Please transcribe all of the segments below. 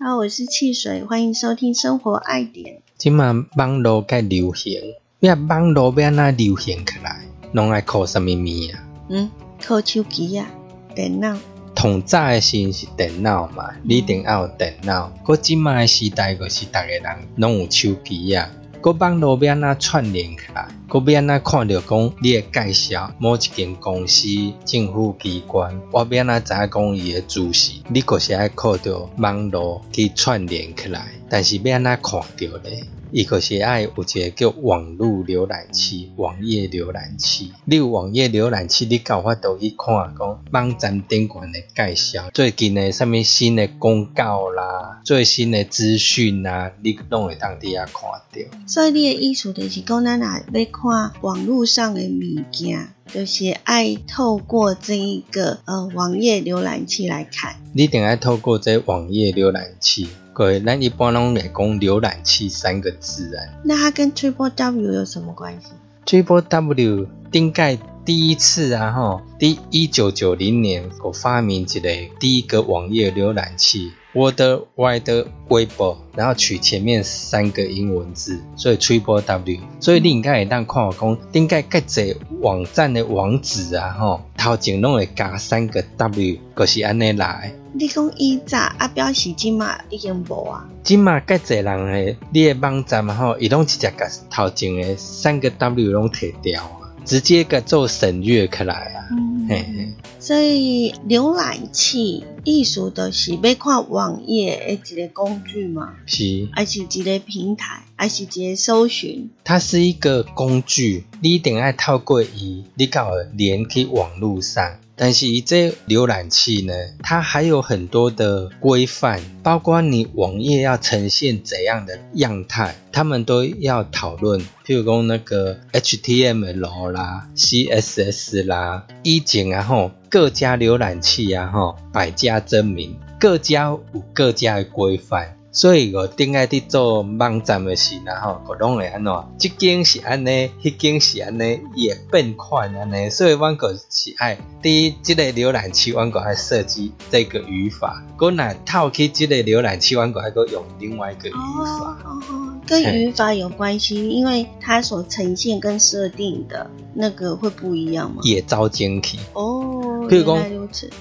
好，我是汽水，欢迎收听《生活爱点》。即满网络该流行，要网络要安怎流行起来，拢爱靠什么物啊？嗯，靠手机啊，电脑。同早诶时是电脑嘛，你一定要有电脑。过即满诶时代，就是逐个人拢有手机啊。个网络要安怎串联起来，个要安怎看到讲你诶介绍某一间公司、政府机关，我要安怎知影讲伊诶主事，你就是爱靠着网络去串联起来。但是要安怎看到咧？伊就是爱有一个叫网络浏览器、网页浏览器。你有网页浏览器，你有法度去看讲网站顶悬诶介绍，最近诶啥物新诶公告啦，最新诶资讯啦，你拢会当伫遐看到。所以你诶意思就是讲，咱若要看网络上的物件，就是爱透过这一个呃网页浏览器来看。你一定爱透过这网页浏览器。对，咱一般拢会讲浏览器三个字啊。那它跟 Triple W 有什么关系？Triple W 顶盖第一次啊，吼，第一九九零年我发明一个第一个网页浏览器，World Wide Web，然后取前面三个英文字，所以 Triple W。所以你应该会当看我讲，顶盖介济网站的网址啊，吼，头前拢会加三个 W，就是安尼来。你讲以早啊，表示今嘛已经无啊。今嘛介侪人诶，你诶网站吼，伊拢直接甲头前诶三个 W 拢摕掉啊，直接个做省略起来啊。嘿嘿。所以浏览器艺术都是要看网页的一个工具嘛，是，还是一个平台，还是一个搜寻。它是一个工具，你一定要透过伊，你搞连去网络上。但是这浏览器呢，它还有很多的规范，包括你网页要呈现怎样的样态，他们都要讨论。譬如讲那个 HTML 啦、CSS 啦，以前啊吼，各家浏览器啊吼，百家争鸣，各家有各家的规范。所以我顶爱伫做网站的时，然后我拢会安怎？即间是安尼，迄间是安尼，也变款安尼。所以阮个是爱伫即个浏览器，阮个爱设计这个语法。我若套去即个浏览器，阮个还个用另外一个语法。哦哦，跟语法有关系，因为它所呈现跟设定的那个会不一样吗？也招精体。哦，譬如讲，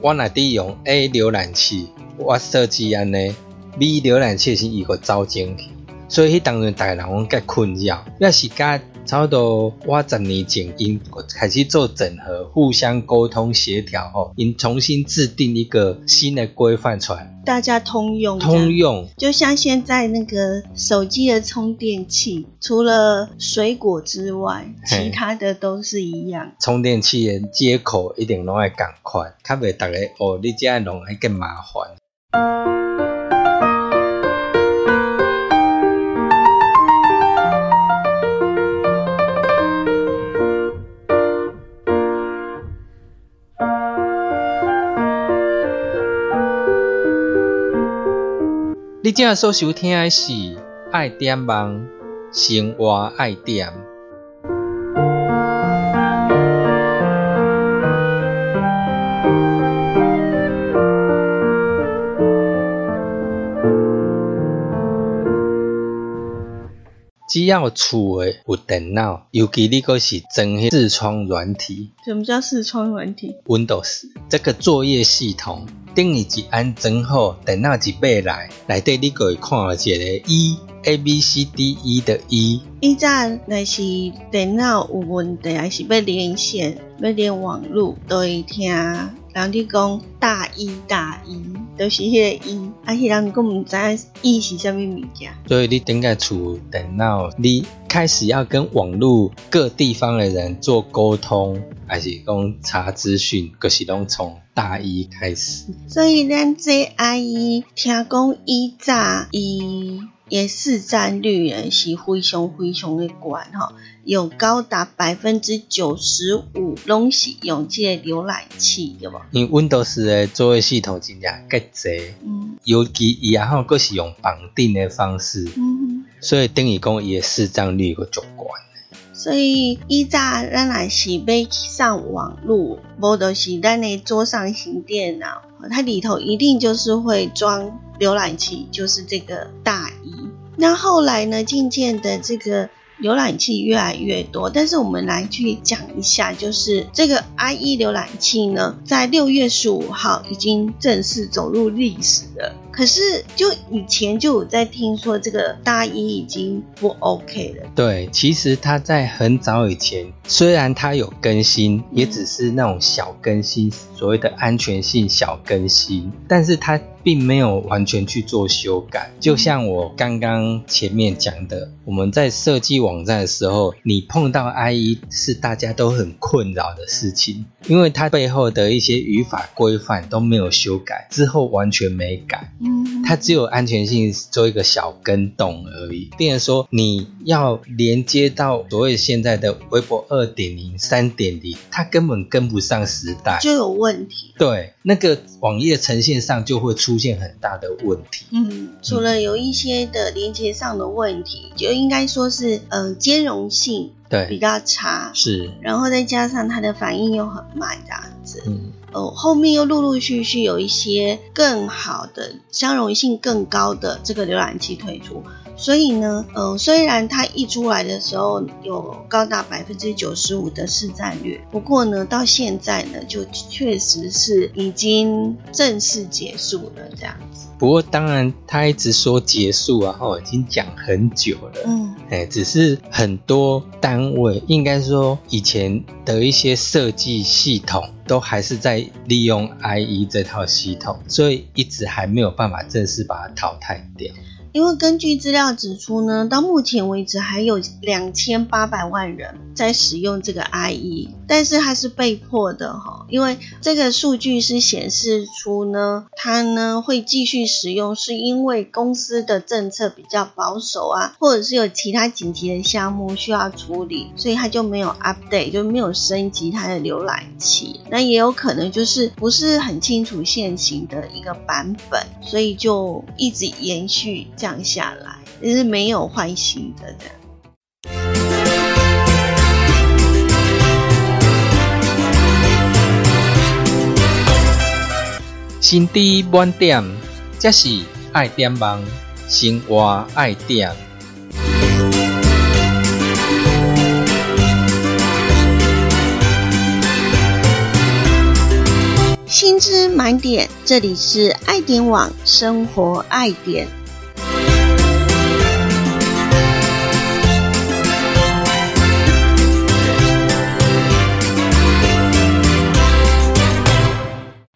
我若伫用 A 浏览器，我设计安尼。B 浏览器是一个招精体，所以迄当然大家人拢较困扰。要是甲差不多我十年前因开始做整合，互相沟通协调后，因重新制定一个新的规范出来，大家通用。通用，就像现在那个手机的充电器，除了水果之外，其他的都是一样。充电器的接口一定拢爱共款，较袂逐个哦，你这样弄会更麻烦。你正所收听的是《爱点网生活爱点》。只要厝诶有电脑，尤其你个是装迄视窗软体。什么叫视窗软体？Windows 这个作业系统。等于一安装好，电脑一买来，内底你可以看到一个一 A B C D E 的 E。一站那是电脑有问题，还是要连线、要连网络，都会听人哋讲大一大一，就是迄个一，啊，迄人讲唔知一是啥物物件。所以你顶个厝电脑，你开始要跟网络各地方的人做沟通，还是讲查资讯，可是拢从。大一开始，所以咱这阿姨听讲，伊早伊也市占率呢是非常非常的高哈，有高达百分之九十五拢是用这个浏览器，对无？因为 Windows 的作业系统真正够济，嗯尤其伊然后佫是用绑定的方式，嗯，所以等于讲伊的市占率佫足高。所以以早咱来是要上网络，无就是咱的桌上型电脑，它里头一定就是会装浏览器，就是这个大一。那后来呢，渐渐的这个浏览器越来越多，但是我们来去讲一下，就是这个 IE 浏览器呢，在六月十五号已经正式走入历史了。可是就以前就有在听说这个大一已经不 OK 了，对，其实它在很早以前，虽然它有更新，也只是那种小更新，所谓的安全性小更新，但是它并没有完全去做修改。就像我刚刚前面讲的，我们在设计网站的时候，你碰到 IE 是大家都很困扰的事情，因为它背后的一些语法规范都没有修改，之后完全没改。嗯，它只有安全性做一个小跟动而已。变成说你要连接到所谓现在的微博二点零、三点零，它根本跟不上时代。就有问题。对，那个网页呈现上就会出现很大的问题。嗯，除了有一些的连接上的问题，就应该说是呃兼容性对比对，较差，是，然后再加上它的反应又很慢这样子。嗯，哦，后面又陆陆续续有一些更好的、相容性更高的这个浏览器推出，所以呢，呃，虽然它一出来的时候有高达百分之九十五的市占率，不过呢，到现在呢，就确实是已经正式结束了这样子。不过当然他一直说结束啊，哦，已经讲很久了。嗯哎，只是很多单位，应该说以前的一些设计系统，都还是在利用 IE 这套系统，所以一直还没有办法正式把它淘汰掉。因为根据资料指出呢，到目前为止还有两千八百万人在使用这个 IE，但是它是被迫的哈，因为这个数据是显示出呢，它呢会继续使用，是因为公司的政策比较保守啊，或者是有其他紧急的项目需要处理，所以它就没有 update，就没有升级它的浏览器。那也有可能就是不是很清楚现行的一个版本，所以就一直延续这样下来，就是没有换新的这样。心知满点，这是爱点忙，生活爱点。薪资满点，这里是爱点网生活爱点。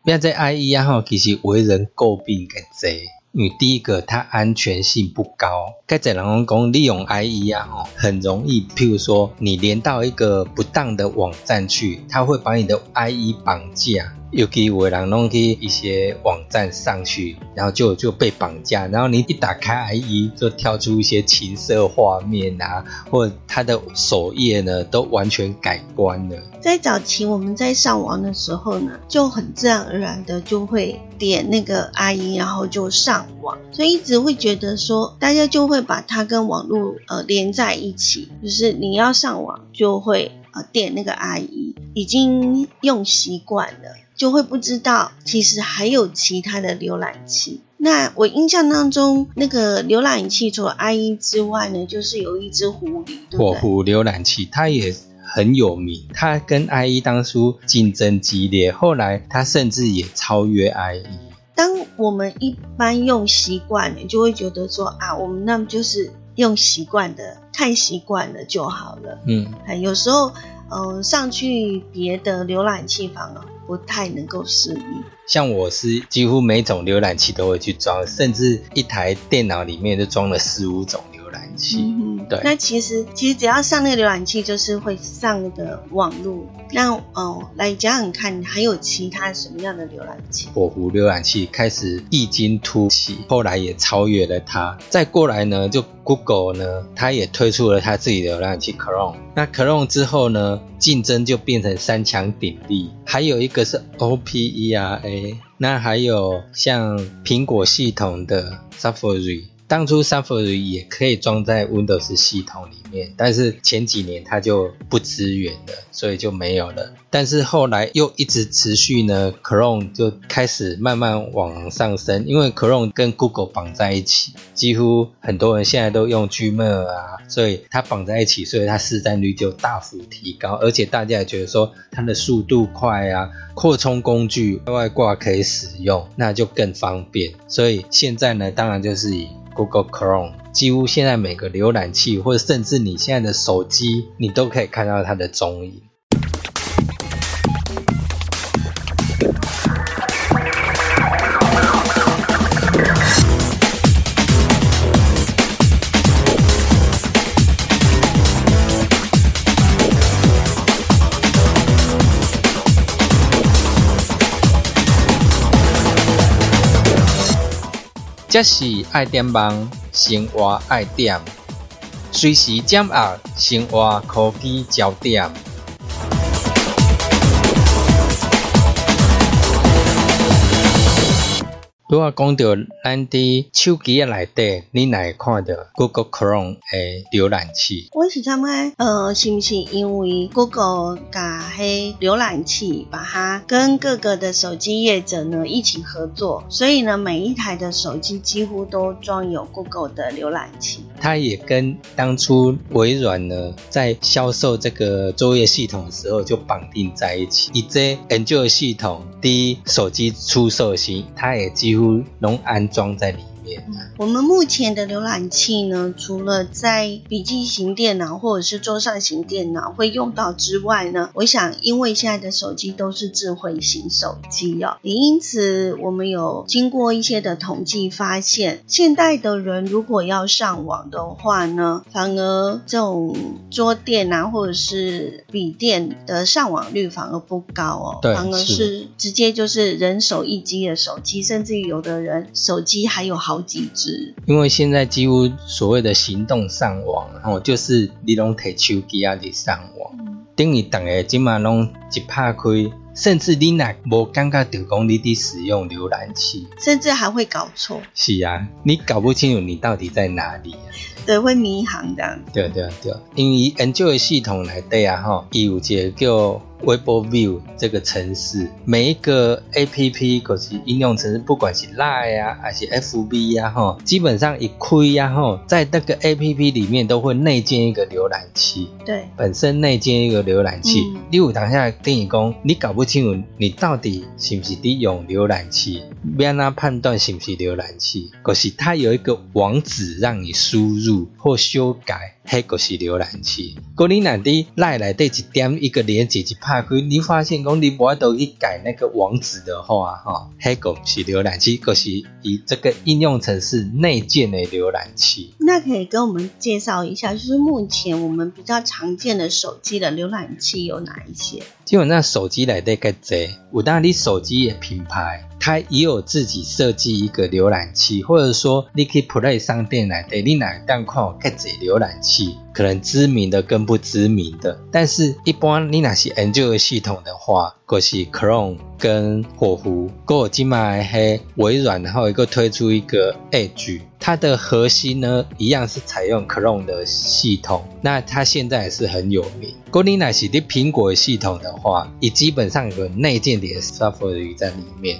变在 IE 啊吼，其实为人诟病个多，因为第一个它安全性不高，该在人讲讲利用 IE 啊吼，很容易，譬如说你连到一个不当的网站去，它会把你的 IE 绑架。尤其有的人弄去一些网站上去，然后就就被绑架，然后你一打开 IE 就跳出一些情色画面啊，或者它的首页呢都完全改观了。在早期我们在上网的时候呢，就很自然而然的就会点那个 IE，然后就上网，所以一直会觉得说，大家就会把它跟网络呃连在一起，就是你要上网就会呃点那个 IE，已经用习惯了。就会不知道，其实还有其他的浏览器。那我印象当中，那个浏览器除了 IE 之外呢，就是有一只狐狸，对对？火狐浏览器，它也很有名，它跟 IE 当初竞争激烈，后来它甚至也超越 IE。当我们一般用习惯了，就会觉得说啊，我们那么就是用习惯的，看习惯了就好了。嗯，哎，有时候，呃，上去别的浏览器反而不太能够适应。像我是几乎每种浏览器都会去装，甚至一台电脑里面就装了四五种览器。嗯对那其实其实只要上那个浏览器，就是会上的网络。那哦，来讲讲看，还有其他什么样的浏览器？火狐浏览器开始异军突起，后来也超越了它。再过来呢，就 Google 呢，它也推出了它自己的浏览器 Chrome。那 Chrome 之后呢，竞争就变成三强鼎立。还有一个是 Opera，那还有像苹果系统的 Safari。当初 Safari 也可以装在 Windows 系统里面，但是前几年它就不支援了，所以就没有了。但是后来又一直持续呢，Chrome 就开始慢慢往上升，因为 Chrome 跟 Google 绑在一起，几乎很多人现在都用 Gmail 啊，所以它绑在一起，所以它市占率就大幅提高，而且大家也觉得说它的速度快啊，扩充工具外挂可以使用，那就更方便。所以现在呢，当然就是以 Google Chrome 几乎现在每个浏览器，或者甚至你现在的手机，你都可以看到它的踪影。这是爱点网，生活爱点，随时掌握生活科技焦点。如果讲到咱伫手机诶内底，你哪会看到 Google Chrome 诶浏览器？我是感觉，呃，是不是因为 Google 把迄浏览器把它跟各个的手机业者呢一起合作，所以呢，每一台的手机几乎都装有 Google 的浏览器。它也跟当初微软呢在销售这个作业系统的时候就绑定在一起。以这 Android 系统第一手机出售时，它也几乎能安装在里。我们目前的浏览器呢，除了在笔记型电脑或者是桌上型电脑会用到之外呢，我想因为现在的手机都是智慧型手机哦，也因此我们有经过一些的统计发现，现代的人如果要上网的话呢，反而这种桌电啊或者是笔电的上网率反而不高哦，对反而是。是直接就是人手一机的手机，甚至于有的人手机还有好几只。因为现在几乎所谓的行动上网，哦，就是你拢摕手机啊伫上网，等于逐个即嘛拢一拍开，甚至你若无感觉到讲你伫使用浏览器，甚至还会搞错，是啊，你搞不清楚你到底在哪里啊。对，会迷航这样。对对对，因为 Android 系统内底啊，吼，伊有一个叫 Weibo View 这个城市，每一个 APP 可是应用程式，不管是 Line 啊，还是 FB 啊，吼，基本上一开啊，吼，在那个 APP 里面都会内建一个浏览器，对，本身内建一个浏览器。嗯你有当下等于讲，你搞不清楚你到底是不是利用浏览器，要安怎判断是不是浏览器？可是它有一个网址让你输入或修改，迄个是浏览器。果你若伫赖内底一点一个连接一拍开，你发现讲你无法度去改那个网址的话，哈，迄个是浏览器，就是以这个应用程式内建的浏览器。那可以跟我们介绍一下，就是目前我们比较常见的手机的浏览器有哪一些？基本上手机内底较济，有当你手机的品牌，它也有自己设计一个浏览器，或者说你可以 Play 商店内底，你哪当看有较济浏览器，可能知名的跟不知名的。但是，一般你若是 Android 系统的话，就是 Chrome 跟火狐，还有今麦黑微软，然后一个推出一个 Edge。它的核心呢，一样是采用 Chrome 的系统，那它现在也是很有名。g o l i n a 是的苹果系统的话，也基本上有内建的 Safari 在里面。